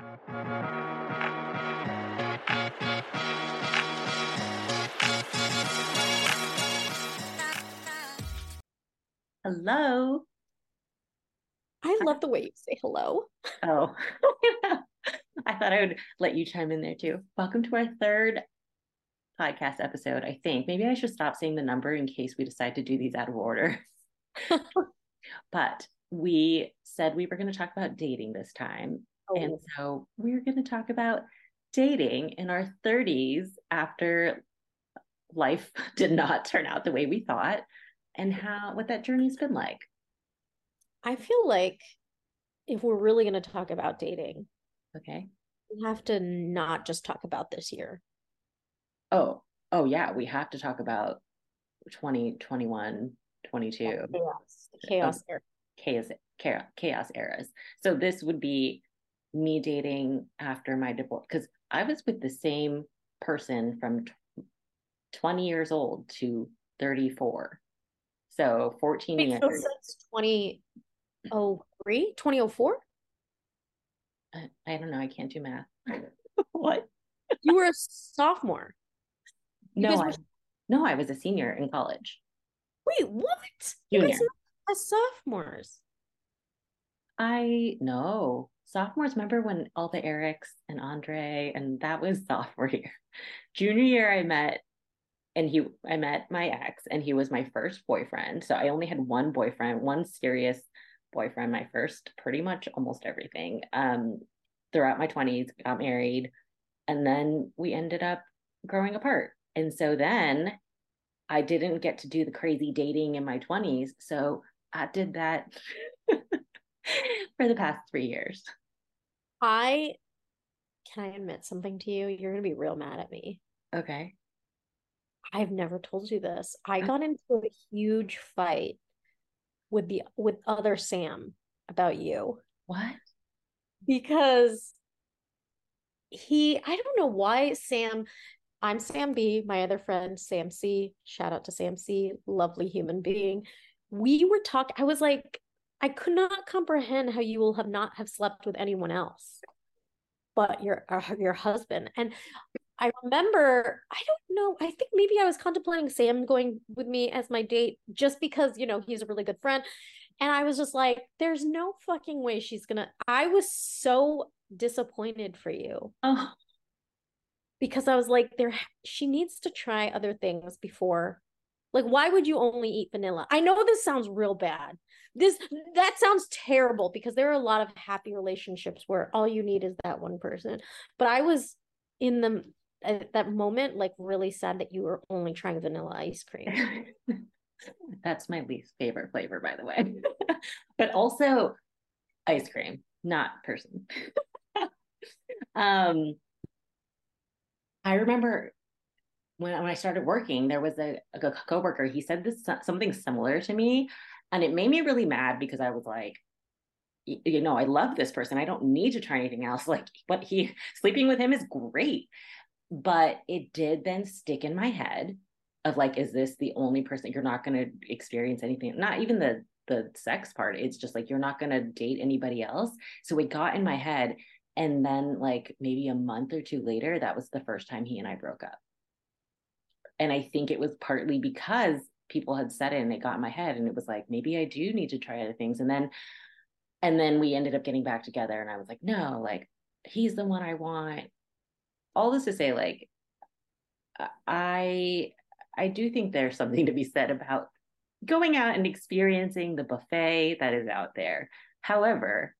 Hello. I love the way you say hello. Oh, I thought I would let you chime in there too. Welcome to our third podcast episode, I think. Maybe I should stop saying the number in case we decide to do these out of order. but we said we were going to talk about dating this time. Oh. And so we're going to talk about dating in our 30s after life did not turn out the way we thought and how what that journey's been like. I feel like if we're really going to talk about dating, okay, we have to not just talk about this year. Oh, oh yeah, we have to talk about 20, 22. Chaos, chaos era. Chaos, chaos, chaos eras. So this would be me dating after my divorce because I was with the same person from 20 years old to 34. So 14 Wait, years. So since 2003, 2004? I, I don't know. I can't do math. what? You were a sophomore. no, were... I, no, I was a senior in college. Wait, what? Junior. You guys as sophomores. I know. Sophomores, remember when all the Erics and Andre, and that was sophomore year. Junior year, I met and he I met my ex and he was my first boyfriend. So I only had one boyfriend, one serious boyfriend, my first pretty much almost everything. Um throughout my 20s, got married, and then we ended up growing apart. And so then I didn't get to do the crazy dating in my 20s. So I did that for the past 3 years. I can I admit something to you? You're going to be real mad at me. Okay. I've never told you this. I uh-huh. got into a huge fight with the with other Sam about you. What? Because he I don't know why Sam I'm Sam B, my other friend Sam C. Shout out to Sam C, lovely human being. We were talking I was like I could not comprehend how you will have not have slept with anyone else but your uh, your husband and I remember, I don't know, I think maybe I was contemplating Sam going with me as my date just because, you know, he's a really good friend. And I was just like, there's no fucking way she's gonna. I was so disappointed for you. Oh. Because I was like, there, she needs to try other things before. Like, why would you only eat vanilla? I know this sounds real bad. This that sounds terrible because there are a lot of happy relationships where all you need is that one person. But I was in the at that moment like really sad that you were only trying vanilla ice cream. That's my least favorite flavor, by the way. but also ice cream, not person. um, I remember when, when I started working, there was a, a coworker. He said this something similar to me, and it made me really mad because I was like, you know, I love this person. I don't need to try anything else. Like, but he sleeping with him is great but it did then stick in my head of like is this the only person you're not going to experience anything not even the the sex part it's just like you're not going to date anybody else so it got in my head and then like maybe a month or two later that was the first time he and I broke up and I think it was partly because people had said it and it got in my head and it was like maybe I do need to try other things. And then and then we ended up getting back together and I was like no like he's the one I want. All this to say like i i do think there's something to be said about going out and experiencing the buffet that is out there. However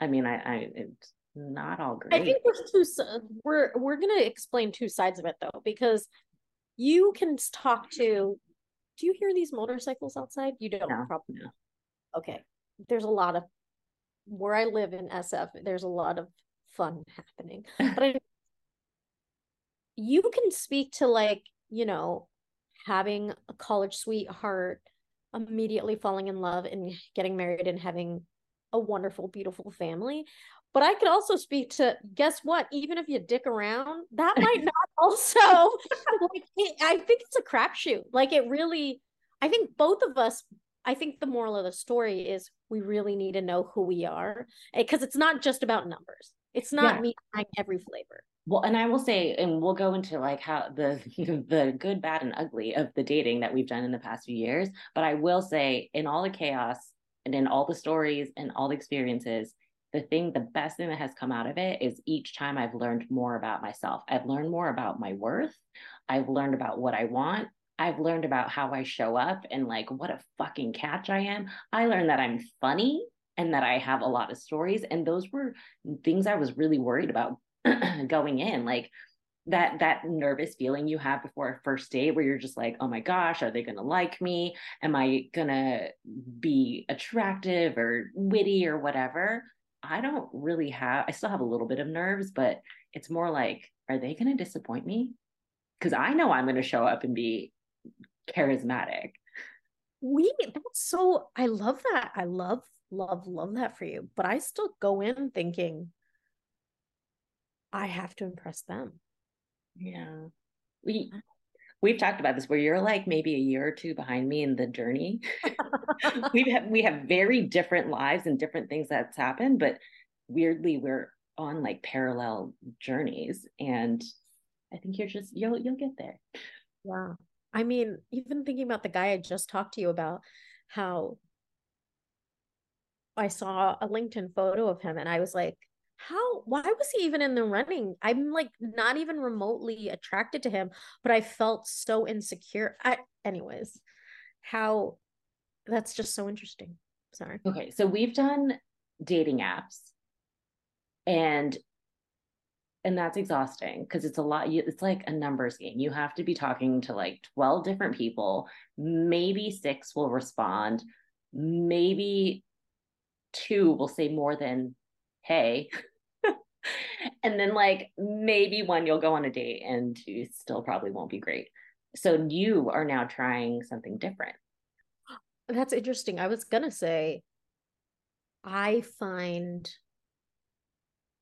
i mean i i it's not all great. i think there's two we're we're gonna explain two sides of it though because you can talk to do you hear these motorcycles outside? You don't no, probably no. okay. There's a lot of where i live in sf there's a lot of fun happening. But i you can speak to like you know having a college sweetheart immediately falling in love and getting married and having a wonderful beautiful family but i could also speak to guess what even if you dick around that might not also like it, i think it's a crapshoot like it really i think both of us i think the moral of the story is we really need to know who we are eh, because it's not just about numbers It's not yeah. me trying every flavor. Well, and I will say, and we'll go into like how the the good, bad, and ugly of the dating that we've done in the past few years. But I will say, in all the chaos and in all the stories and all the experiences, the thing, the best thing that has come out of it is each time I've learned more about myself. I've learned more about my worth. I've learned about what I want. I've learned about how I show up and like what a fucking catch I am. I learned that I'm funny and that I have a lot of stories. And those were things I was really worried about going in. Like that that nervous feeling you have before a first date where you're just like, oh my gosh, are they gonna like me? Am I gonna be attractive or witty or whatever? I don't really have I still have a little bit of nerves, but it's more like, are they gonna disappoint me? Because I know I'm gonna show up and be charismatic. We that's so I love that. I love, love, love that for you. But I still go in thinking I have to impress them. Yeah. We we've talked about this where you're like maybe a year or two behind me in the journey. we have we have very different lives and different things that's happened, but weirdly we're on like parallel journeys. And I think you're just you'll you'll get there. Yeah. I mean, even thinking about the guy I just talked to you about, how I saw a LinkedIn photo of him and I was like, how why was he even in the running? I'm like not even remotely attracted to him but i felt so insecure. I, anyways how that's just so interesting. Sorry. Okay so we've done dating apps and and that's exhausting because it's a lot it's like a numbers game. You have to be talking to like 12 different people. Maybe six will respond. Maybe two will say more than hey. And then like maybe one you'll go on a date and you still probably won't be great. So you are now trying something different. That's interesting. I was gonna say i find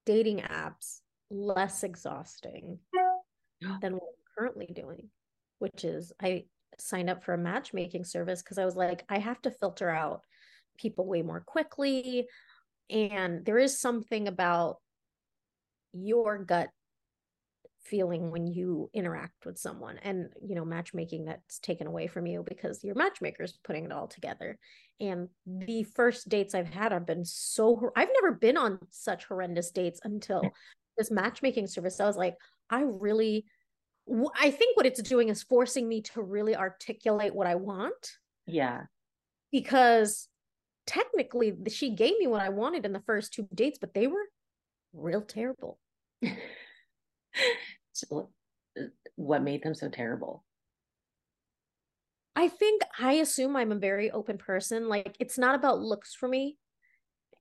dating apps less exhausting than what i'm currently doing which is i signed up for a matchmaking service because i was like i have to filter out people way more quickly and there is something about your gut feeling when you interact with someone and you know matchmaking that's taken away from you because your matchmaker's putting it all together. And the first dates i've had have been so i've never been on such horrendous dates until this matchmaking service. I was like i really i think what it's doing is forcing me to really articulate what i want. Yeah. Because technically she gave me what i wanted in the first two dates but they were real terrible so, what made them so terrible? I think I assume I'm a very open person. Like it's not about looks for me.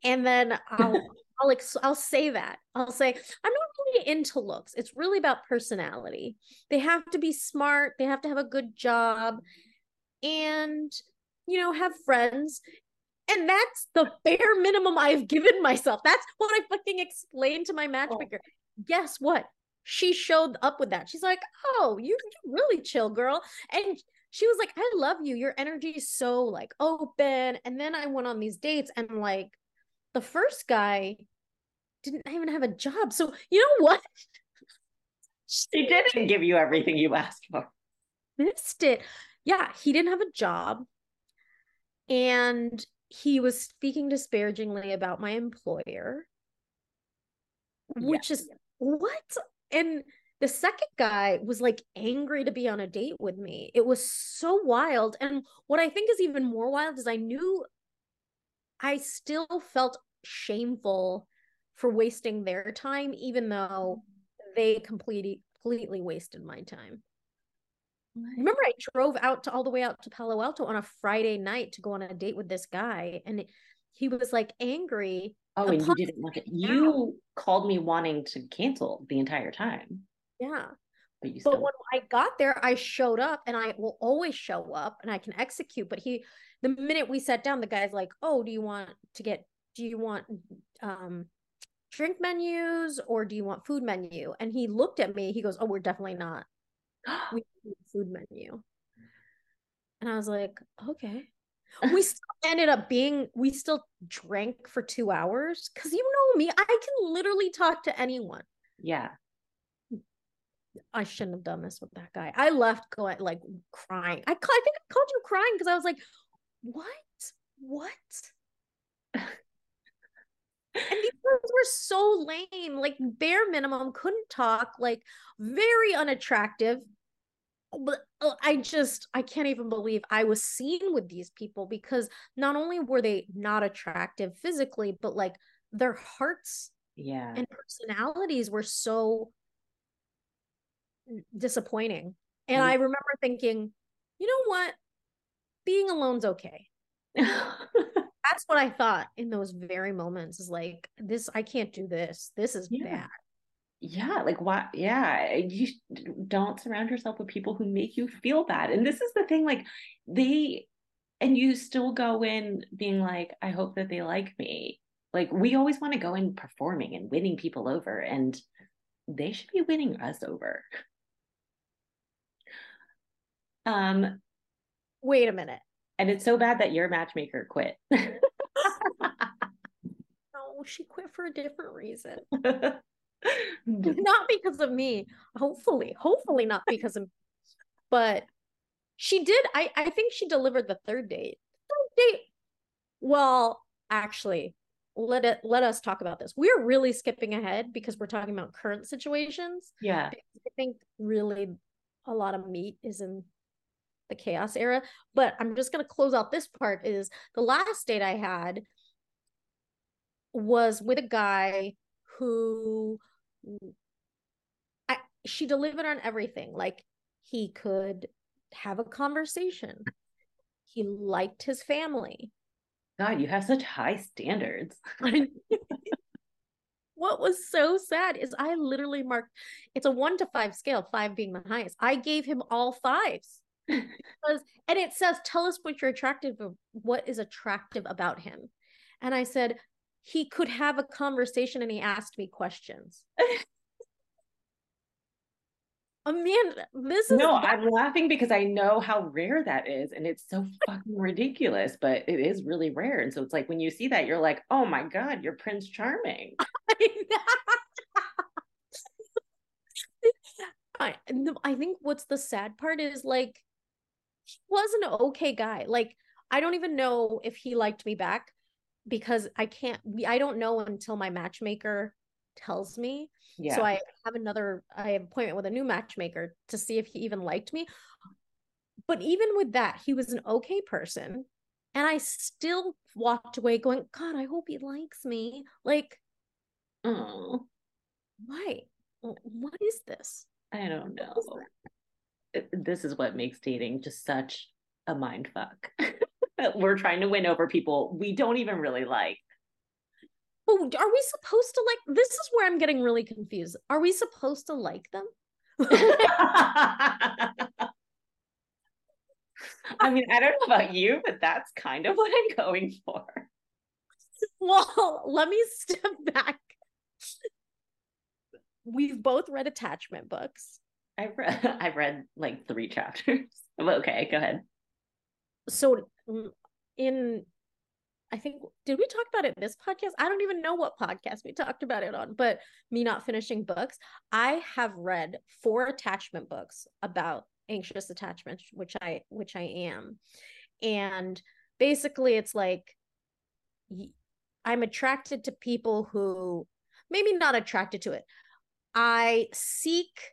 And then I'll I'll ex- I'll say that. I'll say I'm not really into looks. It's really about personality. They have to be smart, they have to have a good job and you know, have friends. And that's the bare minimum I've given myself. That's what I fucking explained to my matchmaker. Oh guess what? She showed up with that. She's like, "Oh, you you really chill, girl." And she was like, "I love you. Your energy is so like open." And then I went on these dates and like the first guy didn't even have a job. So, you know what? she didn't give you everything you asked for. Missed it. Yeah, he didn't have a job. And he was speaking disparagingly about my employer, which is what? And the second guy was like angry to be on a date with me. It was so wild. And what I think is even more wild is I knew I still felt shameful for wasting their time, even though they completely completely wasted my time. Remember, I drove out to all the way out to Palo Alto on a Friday night to go on a date with this guy, and he was like angry Oh, and you didn't look at you called me wanting to cancel the entire time. Yeah. But, you but when I got there, I showed up and I will always show up and I can execute. But he the minute we sat down, the guy's like, Oh, do you want to get do you want um drink menus or do you want food menu? And he looked at me, he goes, Oh, we're definitely not. We need food menu. And I was like, okay. we still ended up being we still drank for two hours. Because you know me i can literally talk to anyone. Yeah. I shouldn't have done this with that guy. I left going like crying. I, I think i called you crying because i was like what? What and these girls were so lame like bare minimum couldn't talk like very unattractive but uh, I just I can't even believe I was seen with these people because not only were they not attractive physically, but like their hearts yeah and personalities were so disappointing. And mm-hmm. I remember thinking, you know what? Being alone's okay. That's what I thought in those very moments is like this I can't do this. This is yeah. bad yeah like why yeah you don't surround yourself with people who make you feel bad and this is the thing like they and you still go in being like i hope that they like me like we always want to go in performing and winning people over and they should be winning us over um wait a minute and it's so bad that your matchmaker quit. No she quit for a different reason. Not because of me. Hopefully hopefully not because of but she did i i think she delivered the third date. Third date? Well actually let it let us talk about this. We're really skipping ahead because we're talking about current situations. Yeah. I think really a lot of meat is in the chaos era but i'm just going to close out this part is the last date i had was with a guy who I, she delivered on everything. Like he could have a conversation. He liked his family. God, you have such high standards. what was so sad is I literally marked it's a one to five scale, five being the highest. I gave him all fives. Because and it says, tell us what you're attractive of what is attractive about him. And I said, he could have a conversation and he asked me questions. Amanda, this is no, I'm laughing because I know how rare that is, and it's so fucking ridiculous, but it is really rare. And so it's like when you see that, you're like, oh my God, you're Prince Charming. I, I think what's the sad part is like he was an okay guy. Like I don't even know if he liked me back because I can't I don't know until my matchmaker tells me. Yeah. So I have another I have appointment with a new matchmaker to see if he even liked me. But even with that, he was an okay person. And I still walked away going, God, I hope he likes me. Like, oh, why? What is this? I don't know. This is what makes dating just such a mind fuck. We're trying to win over people we don't even really like. Oh, are we supposed to like this is where I'm getting really confused. Are we supposed to like them? I mean, I don't know about you, but that's kind of what I'm going for. Well, let me step back. We've both read attachment books. I've read I've read like three chapters. okay, go ahead. So mm, in I think did we talk about it this podcast? I don't even know what podcast we talked about it on, but me not finishing books. I have read four attachment books about anxious attachment, which I which I am. And basically it's like I'm attracted to people who maybe not attracted to it. I seek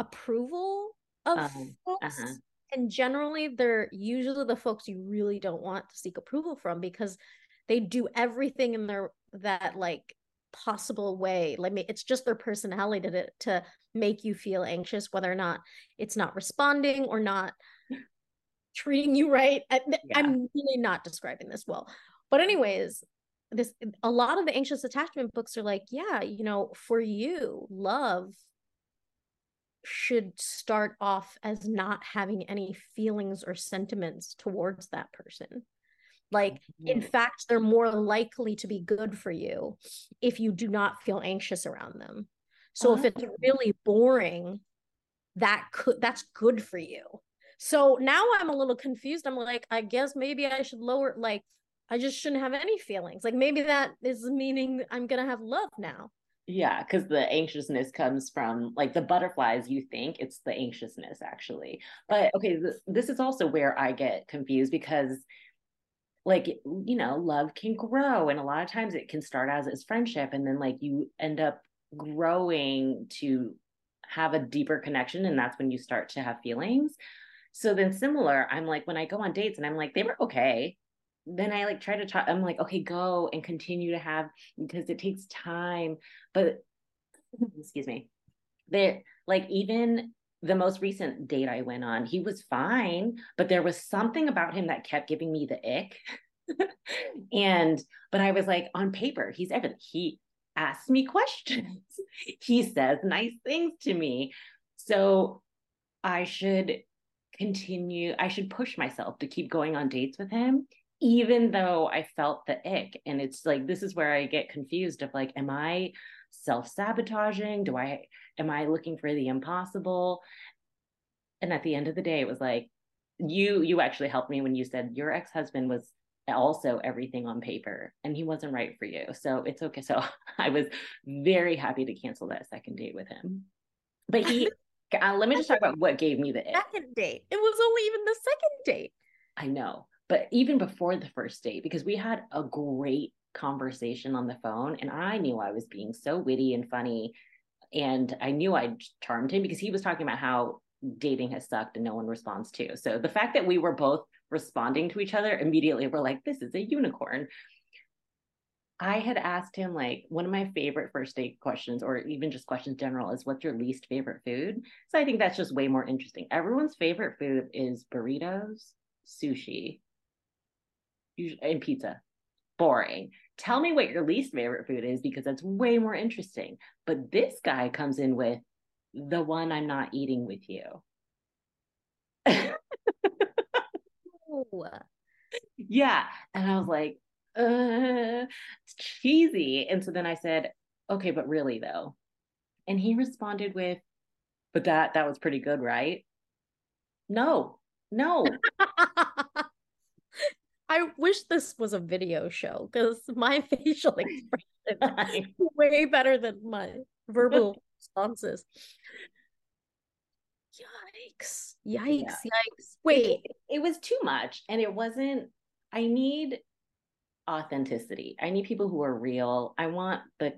approval of um, folks. Uh-huh and generally they're usually the folks you really don't want to seek approval from because they do everything in their that like possible way like me it's just their personality to to make you feel anxious whether or not it's not responding or not treating you right I, yeah. i'm really not describing this well but anyways this a lot of the anxious attachment books are like yeah you know for you love should start off as not having any feelings or sentiments towards that person. Like, in fact, they're more likely to be good for you if you do not feel anxious around them. So, if it's oh. really boring, that could that's good for you. So now I'm a little confused. I'm like, I guess maybe I should lower, like, I just shouldn't have any feelings. Like maybe that is meaning I'm gonna have love now. Yeah, because the anxiousness comes from like the butterflies, you think it's the anxiousness actually. But okay, this, this is also where I get confused because like you know love can grow and a lot of times it can start as as friendship and then like you end up growing to have a deeper connection and that's when you start to have feelings so then similar i'm like when i go on dates and i'm like they were okay then i like try to talk i'm like okay go and continue to have because it takes time but excuse me they like even the most recent date I went on, he was fine, but there was something about him that kept giving me the ick. and but I was like, on paper, he's everything. He asks me questions. he says nice things to me. So I should continue, I should push myself to keep going on dates with him, even though I felt the ick. And it's like this is where I get confused of like, am I self-sabotaging? Do I am I looking for the impossible? And at the end of the day, it was like, you you actually helped me when you said your ex-husband was also everything on paper and he wasn't right for you. So it's okay. So I was very happy to cancel that second date with him. But he uh, let me just talk about what gave me the ick. second date. It was only even the second date. I know. But even before the first date, because we had a great conversation on the phone and I knew I was being so witty and funny and I knew I charmed him because he was talking about how dating has sucked and no one responds to. So the fact that we were both responding to each other immediately, we're like, this is a unicorn. I had asked him like one of my favorite first date questions, or even just questions general, is what's your least favorite food? So I think that's just way more interesting. Everyone's favorite food is burritos, sushi, and pizza. Boring. Tell me what your least favorite food is because that's way more interesting. But this guy comes in with the one I'm not eating with you. yeah. And I was like, uh, it's cheesy. And so then I said, okay, but really though. And he responded with, but that that was pretty good, right? No, no. I wish this was a video show because my facial expression is way better than my verbal responses. Yikes. Yikes. Yeah. Yikes. Wait. It, it was too much. And it wasn't, I need authenticity. I need people who are real. I want the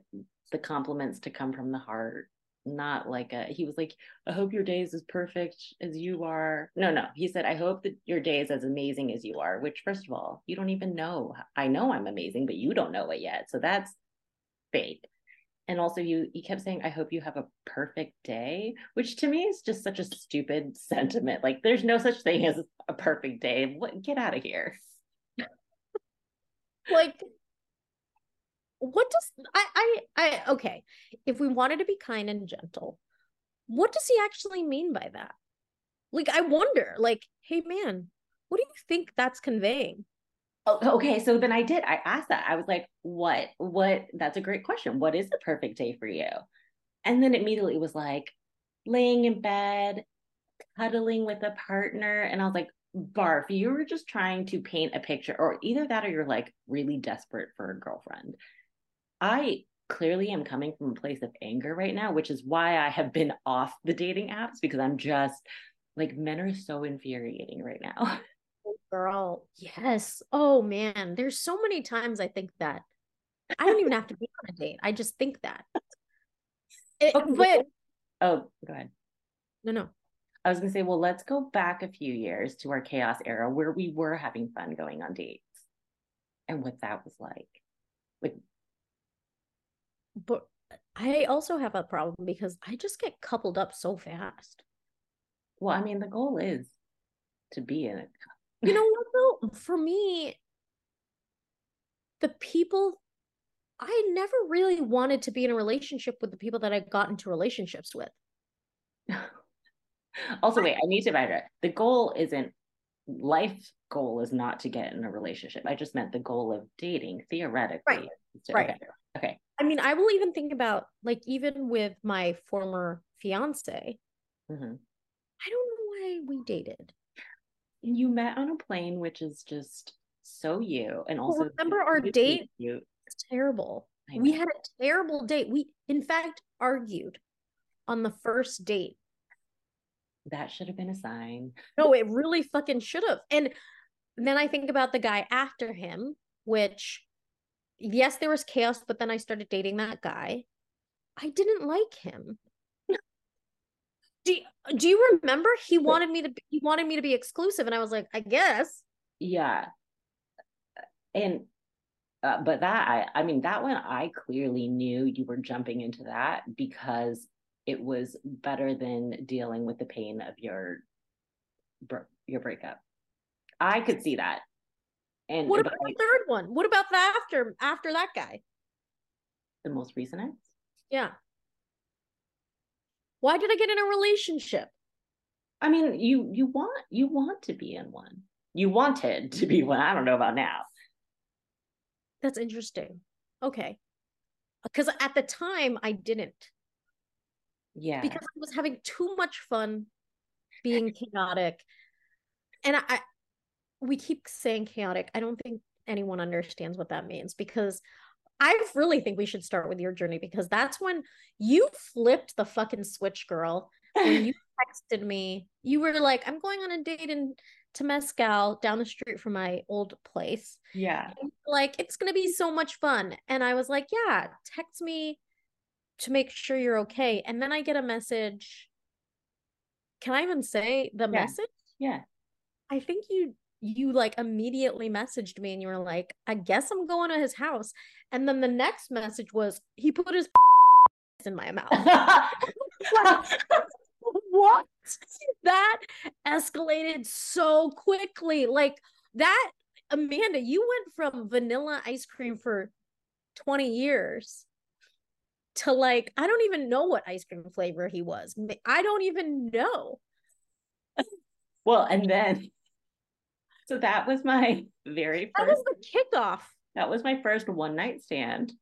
the compliments to come from the heart, not like a he was like, I hope your day is as perfect as you are. No, no. He said, I hope that your day is as amazing as you are, which first of all, you don't even know. I know I'm amazing, but you don't know it yet. So that's fake and also you he kept saying i hope you have a perfect day which to me is just such a stupid sentiment like there's no such thing as a perfect day what, get out of here like what does I, I i okay if we wanted to be kind and gentle what does he actually mean by that like i wonder like hey man what do you think that's conveying Oh, okay. So then I did. I asked that. I was like, what? What? That's a great question. What is the perfect day for you? And then immediately was like, laying in bed, cuddling with a partner. And I was like, Barf, you were just trying to paint a picture, or either that or you're like really desperate for a girlfriend. I clearly am coming from a place of anger right now, which is why I have been off the dating apps because I'm just like, men are so infuriating right now. Oh, girl. Yes. Oh man, there's so many times I think that I don't even have to be on a date. I just think that. It, okay. But oh, go ahead. No, no. I was gonna say, well, let's go back a few years to our chaos era where we were having fun going on dates and what that was like. Like but I also have a problem because I just get coupled up so fast. Well, I mean, the goal is to be in a you know what though? For me, the people I never really wanted to be in a relationship with the people that I got into relationships with. also, wait, I need to backtrack. The goal isn't life goal is not to get in a relationship. I just meant the goal of dating theoretically. Right. Right. Okay. okay. I mean, I will even think about like even with my former fiance. Mm-hmm. I don't know why we dated. you met on a plane, which is just so you. And also, remember our date? Cute. It's terrible. We had a terrible date. We, in fact, argued on the first date. That should have been a sign. No, it really fucking should have. And then I think about the guy after him, which, yes, there was chaos, but then I started dating that guy. I didn't like him. do, do you remember he wanted me to he wanted me to be exclusive and I was like, I guess. Yeah. And uh, but that I I mean that one I clearly knew you were jumping into that because it was better than dealing with the pain of your your breakup. I could see that. And what about the third one? What about the after after that guy? The most recent ex? Yeah. Why did I get in a relationship? I mean, you you want you want to be in one. You wanted to be one. I don't know about now. That's interesting. Okay. Because at the time I didn't. Yeah. Because I was having too much fun being chaotic. And I, I we keep saying chaotic. I don't think anyone understands what that means because I really think we should start with your journey because that's when you flipped the fucking switch, girl. When you texted me, you were like, I'm going on a date in Temescal down the street from my old place. Yeah. Like, it's going to be so much fun. And I was like, yeah, text me to make sure you're okay. And then I get a message. Can I even say the yeah. message? Yeah. I think you you like immediately messaged me and you were like, I guess I'm going to his house. And then the next message was he put his in my mouth. what? That escalated so quickly. Like that, Amanda, you went from vanilla ice cream for 20 years to like, I don't even know what ice cream flavor he was. I don't even know. Well, and then so that was my very first. That was the kickoff. That was my first one night stand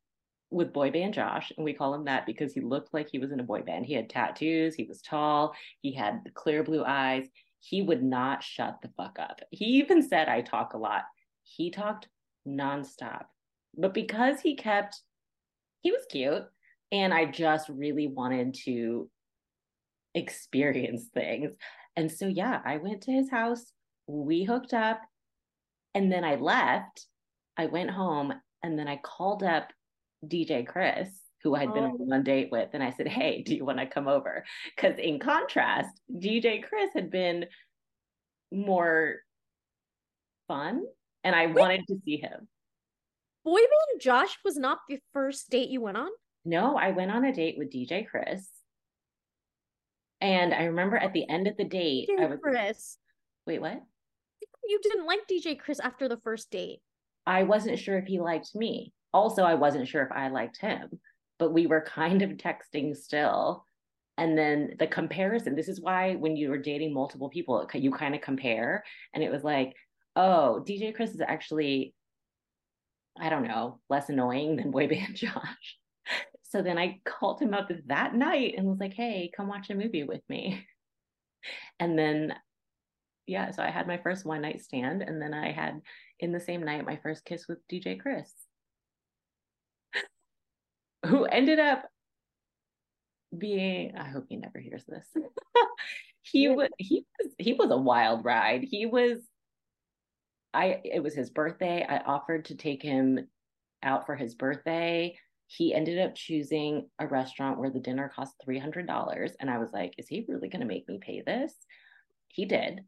with boy band Josh, and we call him that because he looked like he was in a boy band. He had tattoos, he was tall, he had the clear blue eyes. He would not shut the fuck up. He even said, I talk a lot. He talked nonstop. But because he kept, he was cute, and I just really wanted to experience things. And so, yeah, I went to his house, we hooked up, and then I left. I went home, and then I called up DJ Chris, who I'd been oh. on a date with, and I said, Hey, do you want to come over? Because in contrast, DJ Chris had been more fun, and I Wait. wanted to see him. Boy Band Josh was not the first date you went on? No, I went on a date with DJ Chris. And I remember at the end of the date, DJ I was Chris. Wait, what? You didn't like DJ Chris after the first date. I wasn't sure if he liked me also I wasn't sure if I liked him, but we were kind of texting still. And then the comparison, this is why when you were dating multiple people, you kind of compare. And it was like, oh, DJ Chris is actually, I don't know, less annoying than Boyband Josh. So then I called him up that night and was like, hey, come watch a movie with me. And then, yeah, so I had my first one night stand. And then I had in the same night my first kiss with DJ Chris who ended up being I hope he never hears this. he was he was he was a wild ride. He was I it was his birthday. I offered to take him out for his birthday. He ended up choosing a restaurant where the dinner cost $300 and I was like, is he really going to make me pay this? He did.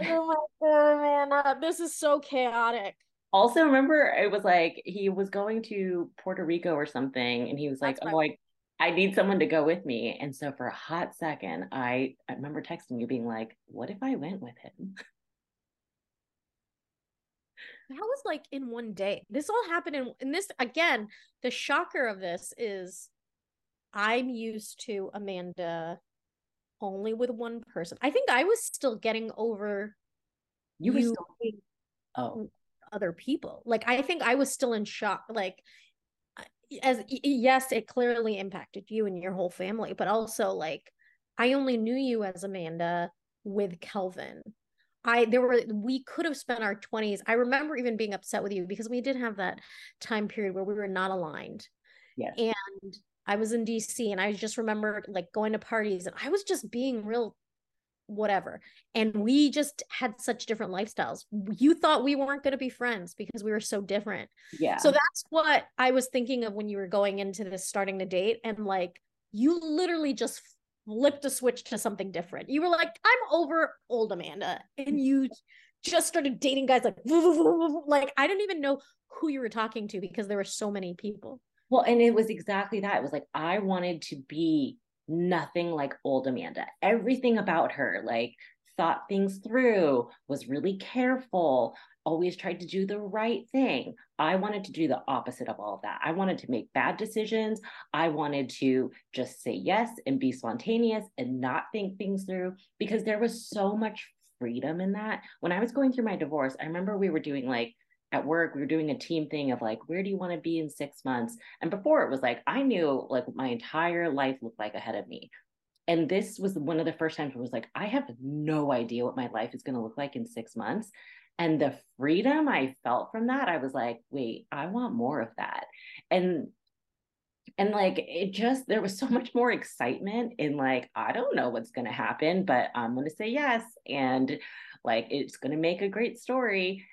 Oh my god, man. Uh, this is so chaotic also remember it was like he was going to Puerto Rico or something and he was like, That's "Oh, I I need someone to go with me." And so for a hot second, I I remember texting you being like, "What if I went with him?" That was like in one day. This all happened in and this again, the shocker of this is I'm used to Amanda only with one person. I think I was still getting over you, you still- oh other people. Like I think I was still in shock. Like as yes, it clearly impacted you and your whole family, but also like I only knew you as Amanda with Kelvin. I there were we could have spent our 20s. I remember even being upset with you because we did have that time period where we were not aligned. Yes. And I was in DC and I just remember like going to parties and I was just being real whatever. And we just had such different lifestyles. You thought we weren't going to be friends because we were so different. Yeah. So that's what I was thinking of when you were going into this starting to date and like you literally just flipped a switch to something different. You were like, I'm over old Amanda. And you just started dating guys like, like I didn't even know who you were talking to because there were so many people. Well, and it was exactly that. It was like, I wanted to be nothing like old Amanda. Everything about her, like, thought things through, was really careful, always tried to do the right thing. I wanted to do the opposite of all of that. I wanted to make bad decisions. I wanted to just say yes and be spontaneous and not think things through because there was so much freedom in that. When I was going through my divorce, I remember we were doing like at work, we were doing a team thing of like, where do you want to be in six months? And before it was like, I knew like my entire life looked like ahead of me. And this was one of the first times it was like, I have no idea what my life is going to look like in six months. And the freedom I felt from that, I was like, wait, I want more of that. And and like it just there was so much more excitement in like i don't know what's going to happen but i'm going to say yes and like it's going to make a great story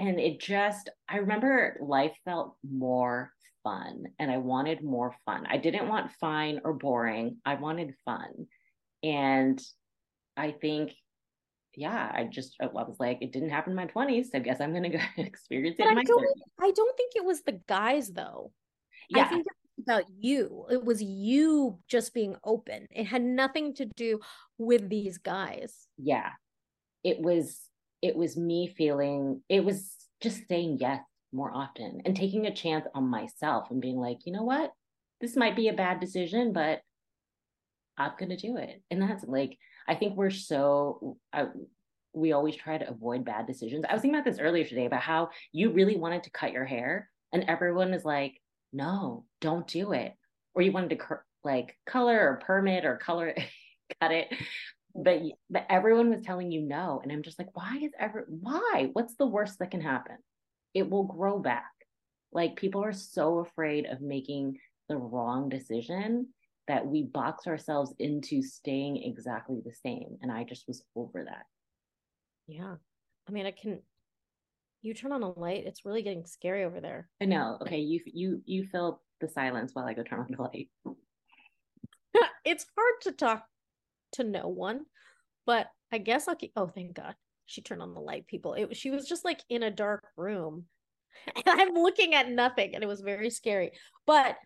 and it just i remember life felt more fun and i wanted more fun. I didn't want fine or boring. I wanted fun. And i think yeah i just i was like it didn't happen in my 20s so i guess i'm gonna go experience it but in I my don't, 30s I don't think it was the guys though. Yeah. I think it was about you. It was you just being open. It had nothing to do with these guys. yeah. It was it was me feeling it was just saying yes more often and taking a chance on myself and being like you know what? This might be a bad decision but i'm gonna do it. And that's like i think we're so I, we always try to avoid bad decisions. I was thinking about this earlier today about how you really wanted to cut your hair and everyone is like no don't do it. Or you wanted to cur- like color or permit or color cut it but but everyone was telling you no and i'm just like why is ever why? What's the worst that can happen? It will grow back. Like people are so afraid of making the wrong decision that we box ourselves into staying exactly the same and i just was over that. Yeah. I mean, I can you turn on a light, it's really getting scary over there. i know. Okay you you you fill the silence while i go turn on the light. It's hard to talk to no one, but I guess I'll keep oh thank God. She turned on the light, people. It she was just like in a dark room. And I'm looking at nothing and it was very scary. But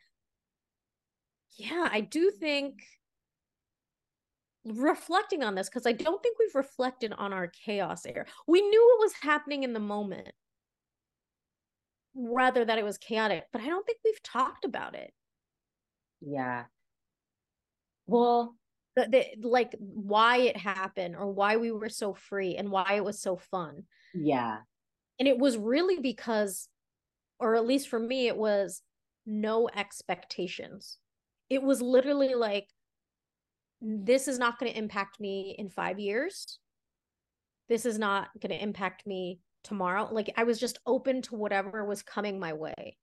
yeah, I do think reflecting on this because I don't think we've reflected on our chaos era. We knew what was happening in the moment, rather that it was chaotic, but I don't think we've talked about it. yeah well The, the, like why it happened or why we were so free and why it was so fun. yeah And it was really because, or at least for me, it was no expectations. It was literally like, this is not going to impact me in five years. This is not going to impact me tomorrow. Like I was just open to whatever was coming my way.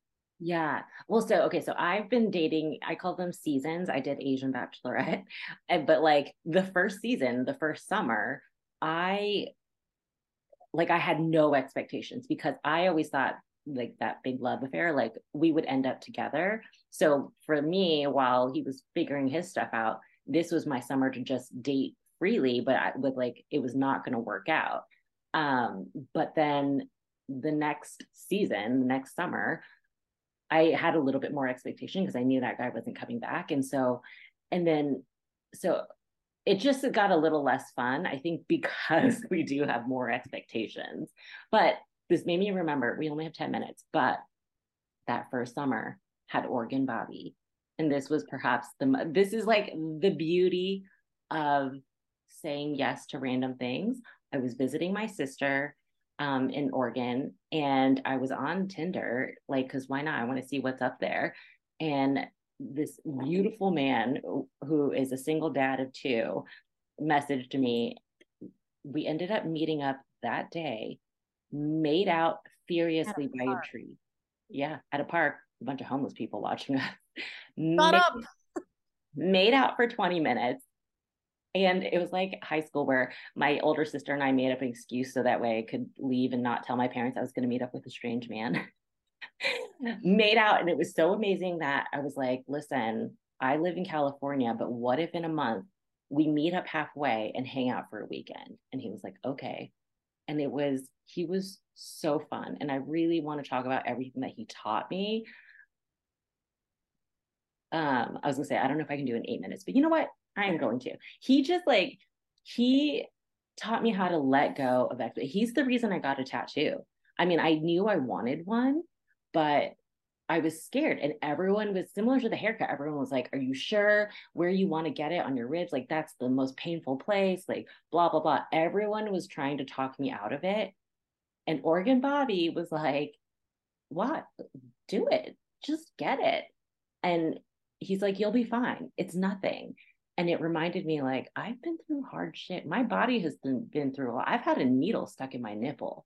Yeah. Well, so okay, so I've been dating, I call them seasons. I did Asian Bachelorette. But like the first season, the first summer, I like I had no expectations because I always thought like that big love affair, like we would end up together. So for me, while he was figuring his stuff out, this was my summer to just date freely, but I, with like it was not going to work out. Um, but then the next season, the next summer, I had a little bit more expectation because I knew that guy wasn't coming back. And so, and then, so it just got a little less fun, I think, because mm-hmm. we do have more expectations. But this made me remember we only have 10 minutes, but that first summer had Oregon Bobby. And this was perhaps the, this is like the beauty of saying yes to random things. I was visiting my sister um, in Oregon, and I was on Tinder, like, because why not? I want to see what's up there. And this beautiful man who is a single dad of two messaged me we ended up meeting up that day, made out furiously a by park. a tree. Yeah, at a park, a bunch of homeless people watching us. Shut up. Made out for 20 minutes. And it was like high school where my older sister and I made up an excuse so that way I could leave and not tell my parents I was going to meet up with a strange man. made out. And it was so amazing that I was like, listen, I live in California, but what if in a month we meet up halfway and hang out for a weekend? And he was like, okay. And it was, he was so fun. And I really want to talk about everything that he taught me. Um, I was gonna say, I don't know if I can do in eight minutes, but you know what? I am going to. He just like, he taught me how to let go of that. He's the reason I got a tattoo. I mean, I knew I wanted one, but I was scared. And everyone was similar to the haircut. Everyone was like, Are you sure where you want to get it on your ribs? Like, that's the most painful place. Like, blah, blah, blah. Everyone was trying to talk me out of it. And Oregon Bobby was like, What? Do it. Just get it. And he's like, You'll be fine. It's nothing. And it reminded me, like, I've been through hard shit. My body has been, been through. I've had a needle stuck in my nipple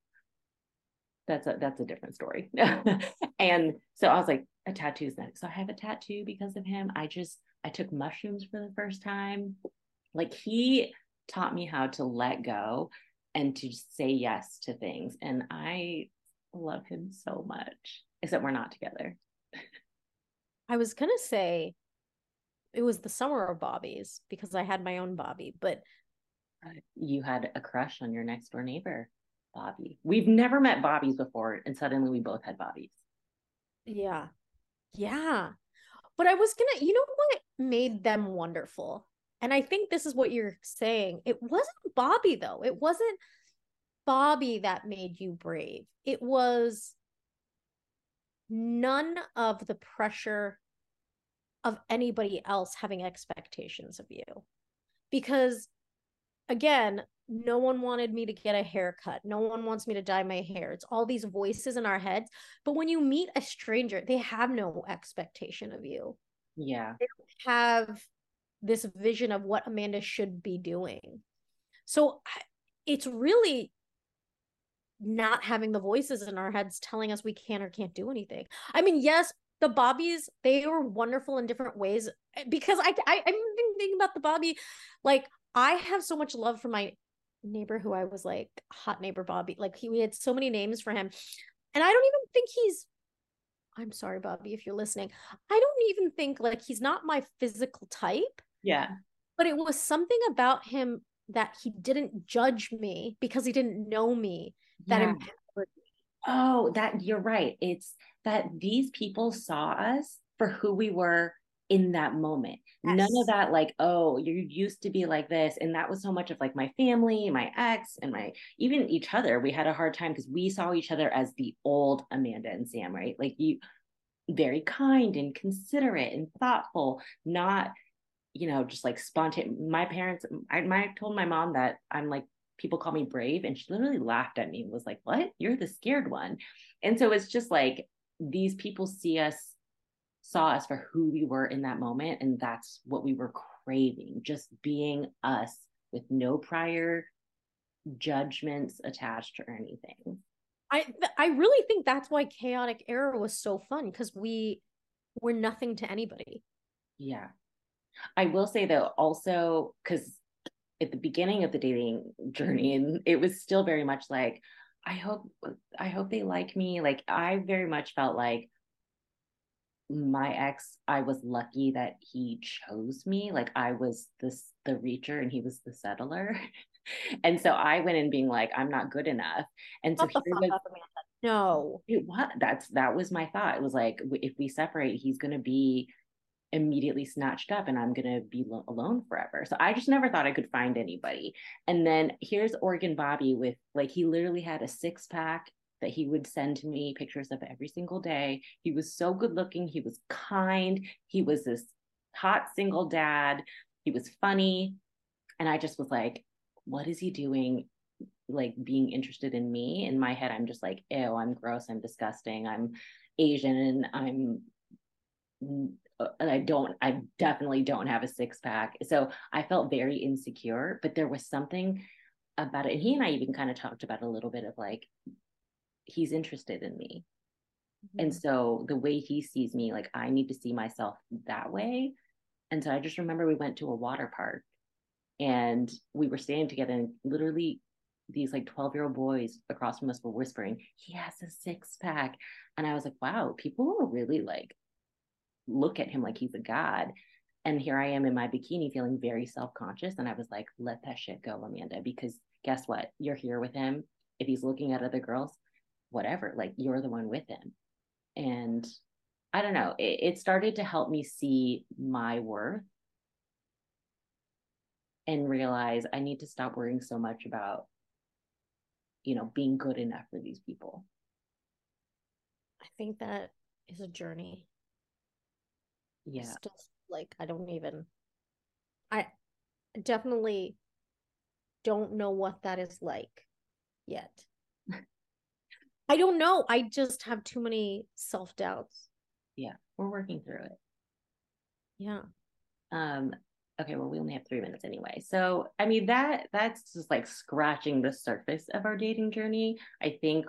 that's a that's a different story. and so I was like, a tattoo's next. So I have a tattoo because of him. I just I took mushrooms for the first time. Like he taught me how to let go and to say yes to things. And I love him so much. Except we're not together. I was gonna say it was the summer of Bobby's because I had my own Bobby, but uh, you had a crush on your next door neighbor. Bobby. We've never met Bobbies before, and suddenly we both had Bobbies. Yeah. Yeah. But I was gonna, you know what made them wonderful? And I think this is what you're saying. It wasn't Bobby, though. It wasn't Bobby that made you brave. It was none of the pressure of anybody else having expectations of you. Because again, no one wanted me to get a haircut. No one wants me to dye my hair. It's all these voices in our heads. But when you meet a stranger, they have no expectation of you. Yeah. They have this vision of what Amanda should be doing. So it's really not having the voices in our heads telling us we can or can't do anything. I mean, yes, the Bobbies, they were wonderful in different ways eh, because I, I I'm thinking about the Bobby, like I have so much love for my neighbor who I was like hot neighbor Bobby. Like he we had so many names for him. And I don't even think he's I'm sorry, Bobby, if you're listening. I don't even think like he's not my physical type. Yeah. But it was something about him that he didn't judge me because he didn't know me that yeah. Oh, that you're right. It's that these people saw us for who we were in that moment. Yes. None of that, like, oh, you used to be like this. And that was so much of like my family, my ex, and my even each other. We had a hard time because we saw each other as the old Amanda and Sam, right? Like, you very kind and considerate and thoughtful, not, you know, just like spontaneous. My parents, I, my, told my mom that I'm like, people call me brave. And she literally laughed at me and was like, what? You're the scared one. And so it's just like, these people see us saw us for who we were in that moment. And that's what we were craving, just being us with no prior judgments attached or anything. I I really think that's why chaotic era was so fun because we were nothing to anybody. Yeah. I will say though, also because at the beginning of the dating journey, and it was still very much like, I hope I hope they like me. Like I very much felt like my ex i was lucky that he chose me. Like i was this the reacher and he was the settler. And so i went in being like i'm not good enough. And so here was, no. It, what that's that was my thought. It was like if we separate he's going to be immediately snatched up and i'm going to be lo- alone forever so i just never thought i could find anybody and then here's oregon bobby with like he literally had a six pack that he would send to me pictures of every single day. He was so good looking. He was kind. He was this hot single dad. He was funny. And I just was like, what is he doing? Like being interested in me. In my head, I'm just like, ew, I'm gross. I'm disgusting. I'm Asian and I'm and I don't, I definitely don't have a six pack. So I felt very insecure, but there was something about it. And he and I even kind of talked about a little bit of like, he's interested in me. Mm-hmm. And so the way he sees me, like I need to see myself that way. And so I just remember we went to a water park and we were standing together and literally these like 12 year old boys across from us were whispering, he has a six pack. And I was like, wow, people are really like look at him like he's a god. And here I am in my bikini feeling very self conscious. And I was like, let that shit go, Amanda, because guess what? You're here with him. If he's looking at other girls, whatever, like you're the one with him. And I don't know, it, it started to help me see my worth and realize I need to stop worrying so much about, you know, being good enough for these people. I think that is a journey. Yeah. Still, like, I don't even, I definitely don't know what that is like yet. I don't know. I just have too many self doubts. Yeah, we're working through it. Yeah. Um, okay, well, we only have three minutes anyway. So I mean that that's just like scratching the surface of our dating journey. I think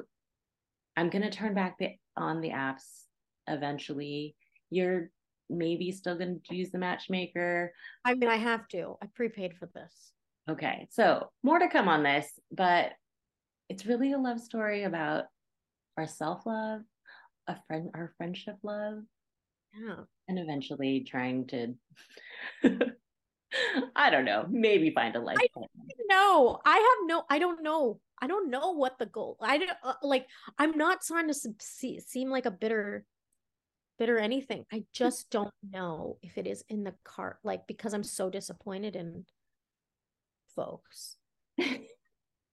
I'm gonna turn back the, on the apps eventually. You're maybe still gonna use the matchmaker. I mean, I have to. I prepaid for this. Okay, so more to come on this, but it's really a love story about our self love, a friend, our friendship love, yeah, and eventually trying to, I don't know, maybe find a life. I no, I have no, I don't know, I don't know what the goal. I don't uh, like. I'm not trying to see, seem like a bitter bitter anything. I hmm. just don't know if it is in the cart, like because I'm so disappointed in folks.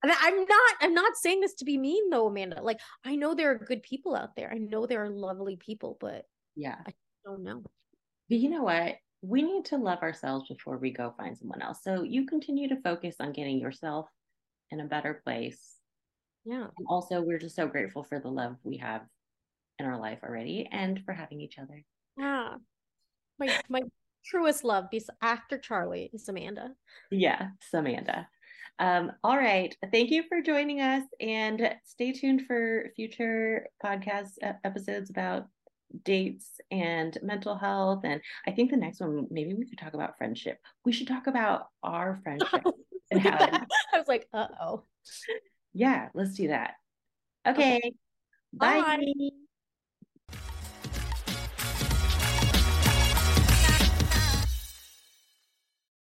I'm not I'm not saying this to be mean though, Amanda. Like I know there are good people out there. I know there are lovely people, but yeah, I don't know. But you know what? We need to love ourselves before we go find someone else. So you continue to focus on getting yourself in a better place. Yeah. And also we're just so grateful for the love we have in our life already and for having each other. Yeah. My my truest love after Charlie is Amanda. Yeah, Samantha. Um, all right. Thank you for joining us and stay tuned for future podcast episodes about dates and mental health. And I think the next one, maybe we could talk about friendship. We should talk about our friendship and how it... I was like, uh oh. Yeah, let's do that. Okay. okay. Bye. Bye.